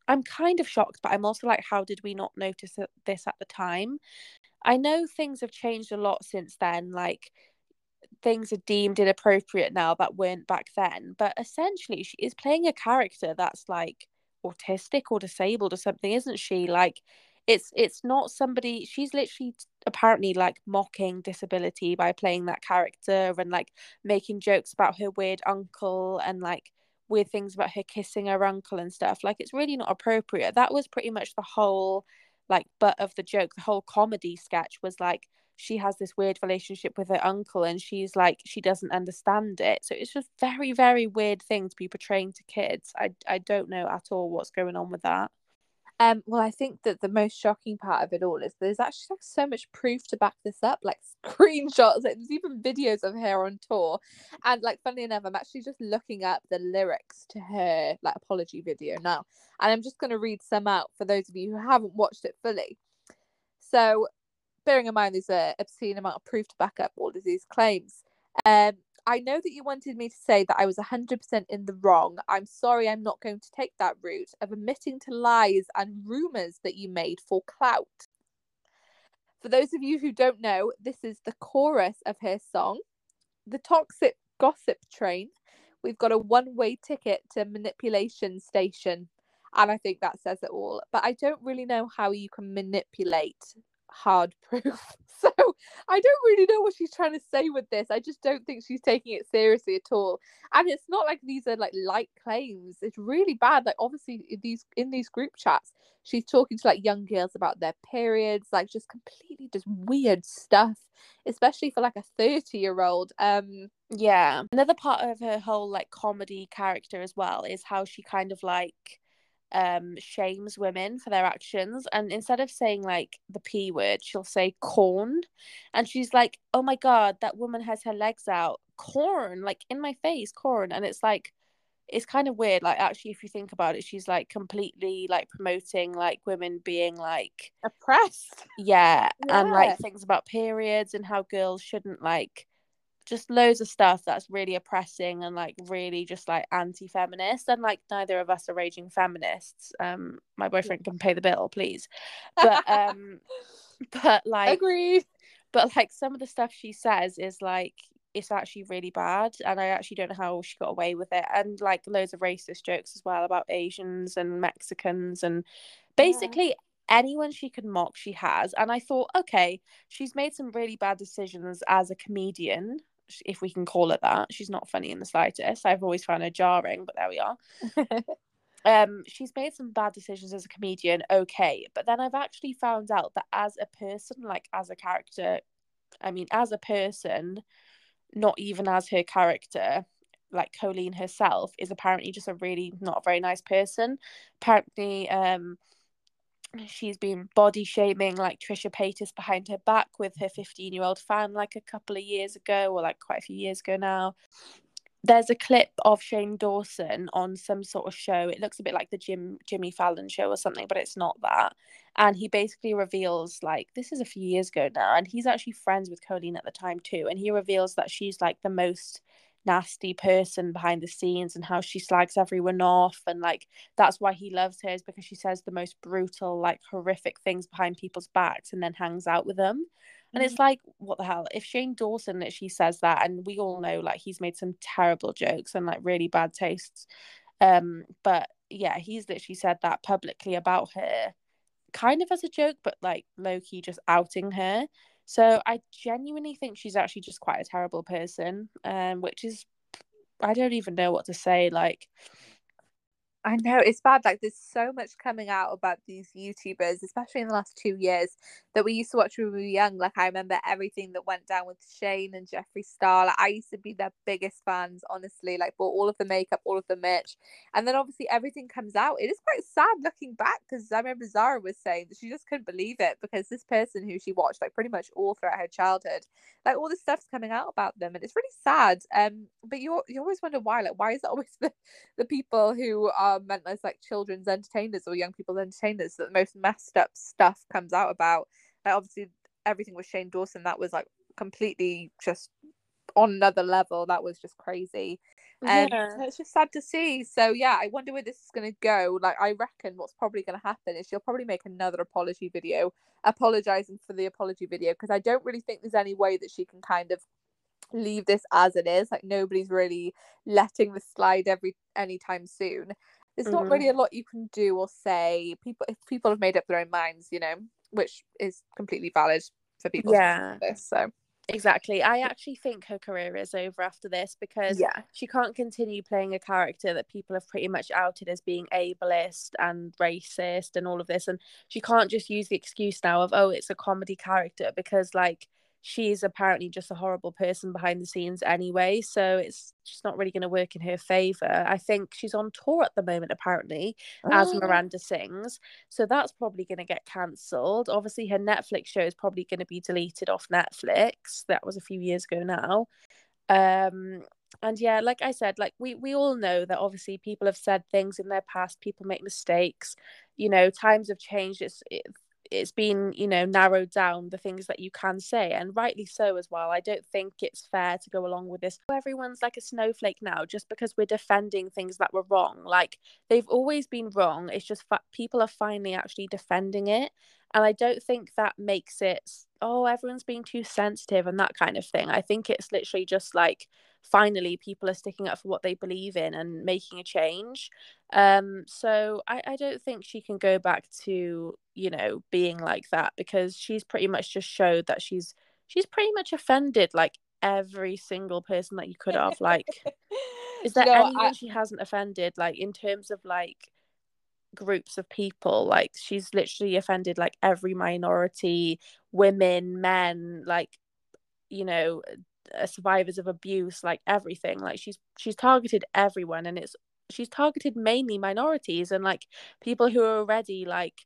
Speaker 1: I'm kind of shocked, but I'm also like, how did we not notice this at the time? I know things have changed a lot since then. Like things are deemed inappropriate now that weren't back then. But essentially, she is playing a character that's like autistic or disabled or something, isn't she? Like it's it's not somebody she's literally apparently like mocking disability by playing that character and like making jokes about her weird uncle and like weird things about her kissing her uncle and stuff. Like it's really not appropriate. That was pretty much the whole like butt of the joke. The whole comedy sketch was like she has this weird relationship with her uncle and she's like she doesn't understand it. So it's just very very weird thing to be portraying to kids. I i don't know at all what's going on with that
Speaker 2: um, well, I think that the most shocking part of it all is there's actually like so much proof to back this up, like screenshots. Like, there's even videos of her on tour, and like funny enough, I'm actually just looking up the lyrics to her like apology video now, and I'm just going to read some out for those of you who haven't watched it fully. So, bearing in mind there's a obscene amount of proof to back up all of these claims. Um, I know that you wanted me to say that I was 100% in the wrong. I'm sorry, I'm not going to take that route of admitting to lies and rumours that you made for clout. For those of you who don't know, this is the chorus of her song, The Toxic Gossip Train. We've got a one way ticket to manipulation station. And I think that says it all. But I don't really know how you can manipulate hard proof. So I don't really know what she's trying to say with this. I just don't think she's taking it seriously at all. And it's not like these are like light claims. It's really bad. Like obviously these in these group chats, she's talking to like young girls about their periods, like just completely just weird stuff, especially for like a 30 year old. Um
Speaker 1: yeah. Another part of her whole like comedy character as well is how she kind of like um shames women for their actions and instead of saying like the p word she'll say corn and she's like oh my god that woman has her legs out corn like in my face corn and it's like it's kind of weird like actually if you think about it she's like completely like promoting like women being like
Speaker 2: oppressed
Speaker 1: yeah, yeah. and like things about periods and how girls shouldn't like just loads of stuff that's really oppressing and like really just like anti-feminist and like neither of us are raging feminists. Um my boyfriend can pay the bill please. But um but like
Speaker 2: agreed.
Speaker 1: but like some of the stuff she says is like it's actually really bad and i actually don't know how she got away with it and like loads of racist jokes as well about asians and mexicans and basically yeah anyone she could mock she has and i thought okay she's made some really bad decisions as a comedian if we can call it that. She's not funny in the slightest. I've always found her jarring, but there we are. um, she's made some bad decisions as a comedian, okay, but then I've actually found out that as a person, like as a character, I mean, as a person, not even as her character, like Colleen herself, is apparently just a really not very nice person. Apparently, um, she's been body shaming like Trisha Paytas behind her back with her 15 year old fan like a couple of years ago or like quite a few years ago now. There's a clip of Shane Dawson on some sort of show. It looks a bit like the Jim Jimmy Fallon show or something, but it's not that. And he basically reveals like this is a few years ago now, and he's actually friends with Colleen at the time too. And he reveals that she's like the most nasty person behind the scenes and how she slags everyone off and like that's why he loves her is because she says the most brutal like horrific things behind people's backs and then hangs out with them. And it's mm. like what the hell? If shane dawson that she says that and we all know like he's made some terrible jokes and like really bad tastes um but yeah he's literally said that publicly about her kind of as a joke but like low-key just outing her so I genuinely think she's actually just quite a terrible person, um, which is I don't even know what to say. Like
Speaker 2: I know it's bad. Like there's so much coming out about these YouTubers, especially in the last two years, that we used to watch when we were young. Like I remember everything that went down with Shane and Jeffree Star. Like I used to be their biggest fans, honestly. Like bought all of the makeup, all of the merch, and then obviously everything comes out. It is quite sad looking back because I remember Zara was saying that she just couldn't believe it because this person who she watched like pretty much all throughout her childhood, like all this stuff's coming out about them, and it's really sad. Um, but you you always wonder why. Like why is it always the the people who are meant as like children's entertainers or young people's entertainers that the most messed up stuff comes out about. Like obviously everything with Shane Dawson that was like completely just on another level. That was just crazy. And yeah. it's just sad to see. So yeah, I wonder where this is gonna go. Like I reckon what's probably gonna happen is she'll probably make another apology video apologizing for the apology video because I don't really think there's any way that she can kind of leave this as it is like nobody's really letting this slide every anytime soon there's mm-hmm. not really a lot you can do or say. People, if people have made up their own minds, you know, which is completely valid for people. Yeah. This, so
Speaker 1: exactly. I actually think her career is over after this because yeah. she can't continue playing a character that people have pretty much outed as being ableist and racist and all of this, and she can't just use the excuse now of oh, it's a comedy character because like she's apparently just a horrible person behind the scenes anyway so it's just not really going to work in her favor. I think she's on tour at the moment apparently oh. as miranda sings so that's probably going to get cancelled. Obviously her netflix show is probably going to be deleted off netflix. That was a few years ago now. Um and yeah like i said like we we all know that obviously people have said things in their past people make mistakes you know times have changed. It's it, it's been you know narrowed down the things that you can say and rightly so as well. I don't think it's fair to go along with this. Everyone's like a snowflake now just because we're defending things that were wrong. Like they've always been wrong. It's just fa- people are finally actually defending it and i don't think that makes it oh everyone's being too sensitive and that kind of thing. I think it's literally just like finally people are sticking up for what they believe in and making a change. Um so I, I don't think she can go back to you know being like that because she's pretty much just showed that she's she's pretty much offended like every single person that you could have like is there no, anyone I... she hasn't offended like in terms of like groups of people like she's literally offended like every minority women men like you know uh, survivors of abuse like everything. Like she's she's targeted everyone and it's she's targeted mainly minorities and like people who are already like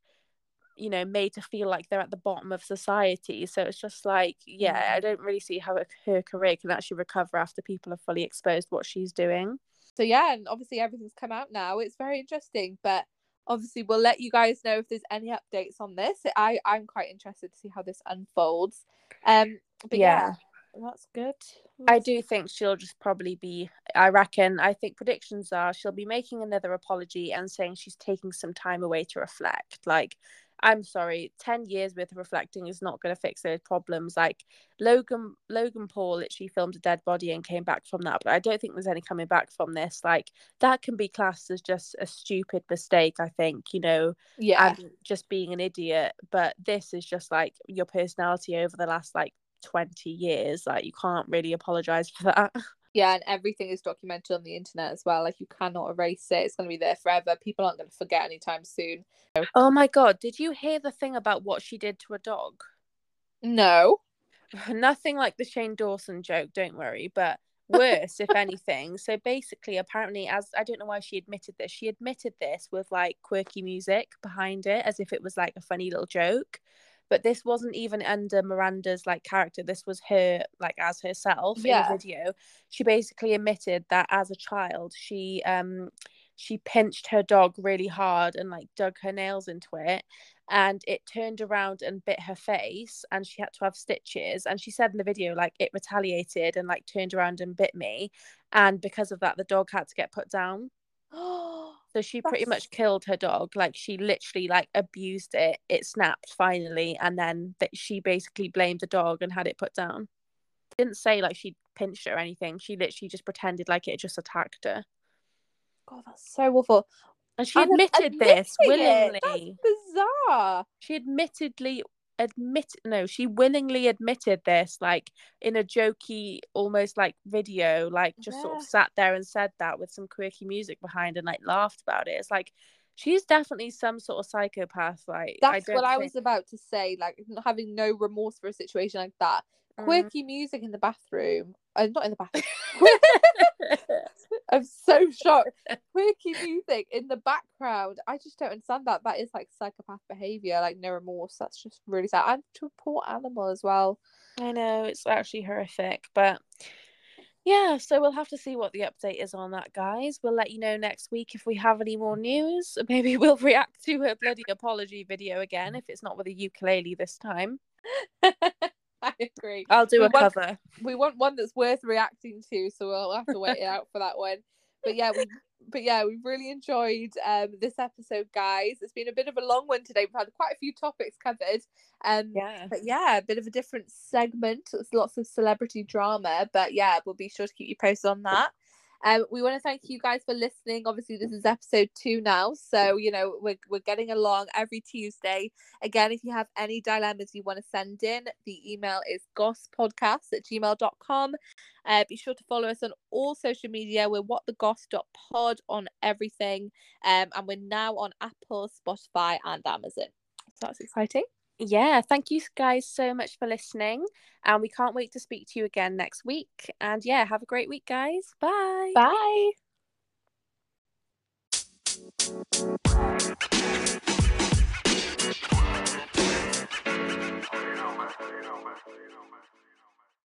Speaker 1: you know made to feel like they're at the bottom of society. So it's just like yeah i mm. don't really see how her career can actually recover after people have fully exposed what she's doing.
Speaker 2: So yeah and obviously everything's come out now. It's very interesting but obviously we'll let you guys know if there's any updates on this i i'm quite interested to see how this unfolds um but yeah, yeah that's good.
Speaker 1: I do think she'll just probably be. I reckon. I think predictions are she'll be making another apology and saying she's taking some time away to reflect. Like, I'm sorry, ten years with reflecting is not going to fix those problems. Like Logan, Logan Paul literally filmed a dead body and came back from that, but I don't think there's any coming back from this. Like that can be classed as just a stupid mistake. I think you know,
Speaker 2: yeah,
Speaker 1: and just being an idiot. But this is just like your personality over the last like 20 years like you can't really apologize for that
Speaker 2: yeah and everything is documented on the internet as well like you cannot erase it it's going to be there forever people aren't going to forget anytime soon
Speaker 1: oh my god did you hear the thing about what she did to a dog
Speaker 2: no
Speaker 1: nothing like the shane dawson joke don't worry but worse, if anything. So basically, apparently, as I don't know why she admitted this, she admitted this with like quirky music behind it, as if it was like a funny little joke. But this wasn't even under Miranda's like character. This was her like as herself
Speaker 2: Yeah.
Speaker 1: in a video. She basically admitted that as a child, she um she pinched her dog really hard and like dug her nails into it and it turned around and bit her face and she had to have stitches and she said in the video like it retaliated and like turned around and bit me and because of that the dog had to get put down so she pretty
Speaker 2: That's-
Speaker 1: much killed her dog like she literally like abused it it snapped finally and then that she basically blamed the dog and had it put down didn't say like she pinched it or anything she literally just pretended like it just attacked her
Speaker 2: God, that's so awful.
Speaker 1: and she admitted this
Speaker 2: admitting it,
Speaker 1: willingly
Speaker 2: That's bizarre.
Speaker 1: she admittedly admit no she willingly admitted this like in a jokey almost like video like just sort of sat there and said that with some quirky music behind and like laughed about it it's like she's definitely some sort of psychopath like
Speaker 2: That's
Speaker 1: I
Speaker 2: what
Speaker 1: don't
Speaker 2: I
Speaker 1: think-
Speaker 2: was about to say. Like having no remorse for a situation like that.
Speaker 1: Mhm.
Speaker 2: Quirky music in the bathroom. Uh, not in the bathroom. I'm so shocked. Quirky music in the background. I just don't understand that. That is like psychopath behavior, like no remorse. That's just really sad. And to a poor animal as well.
Speaker 1: I know it's actually horrific, but yeah, so we'll have to see what the update is on that, guys. We'll let you know next week if we have any more news. Maybe we'll react to a bloody apology video again if it's not with a ukulele this time.
Speaker 2: I agree.
Speaker 1: I'll do
Speaker 2: We
Speaker 1: a
Speaker 2: want-
Speaker 1: cover.
Speaker 2: we want one that's worth reacting to, so we'll have to wait it out for that one. But yeah, we but yeah, we've really enjoyed um this episode, guys. It's been a bit of a long one today. We've had quite a few topics covered. Um
Speaker 1: Yeah.
Speaker 2: but yeah, a bit of a different segment. It's lots of celebrity drama, but yeah, we'll be sure to keep you posted on that. Um, we want to thank you guys for listening. Obviously, this is episode two now, so you know we're we're getting along every Tuesday. Again, if you have any dilemmas you want to send in, the email is gosspodcast at gmail.com. Uh, be sure to follow us on all social media. We're what the whatthegoss.pod on everything. Um, and we're now on Apple, Spotify, and Amazon. So that's exciting.
Speaker 1: Yeah, thank you guys so much for listening. And we can't wait to speak to you again next week. And yeah, have a great week, guys. Bye.
Speaker 2: Bye.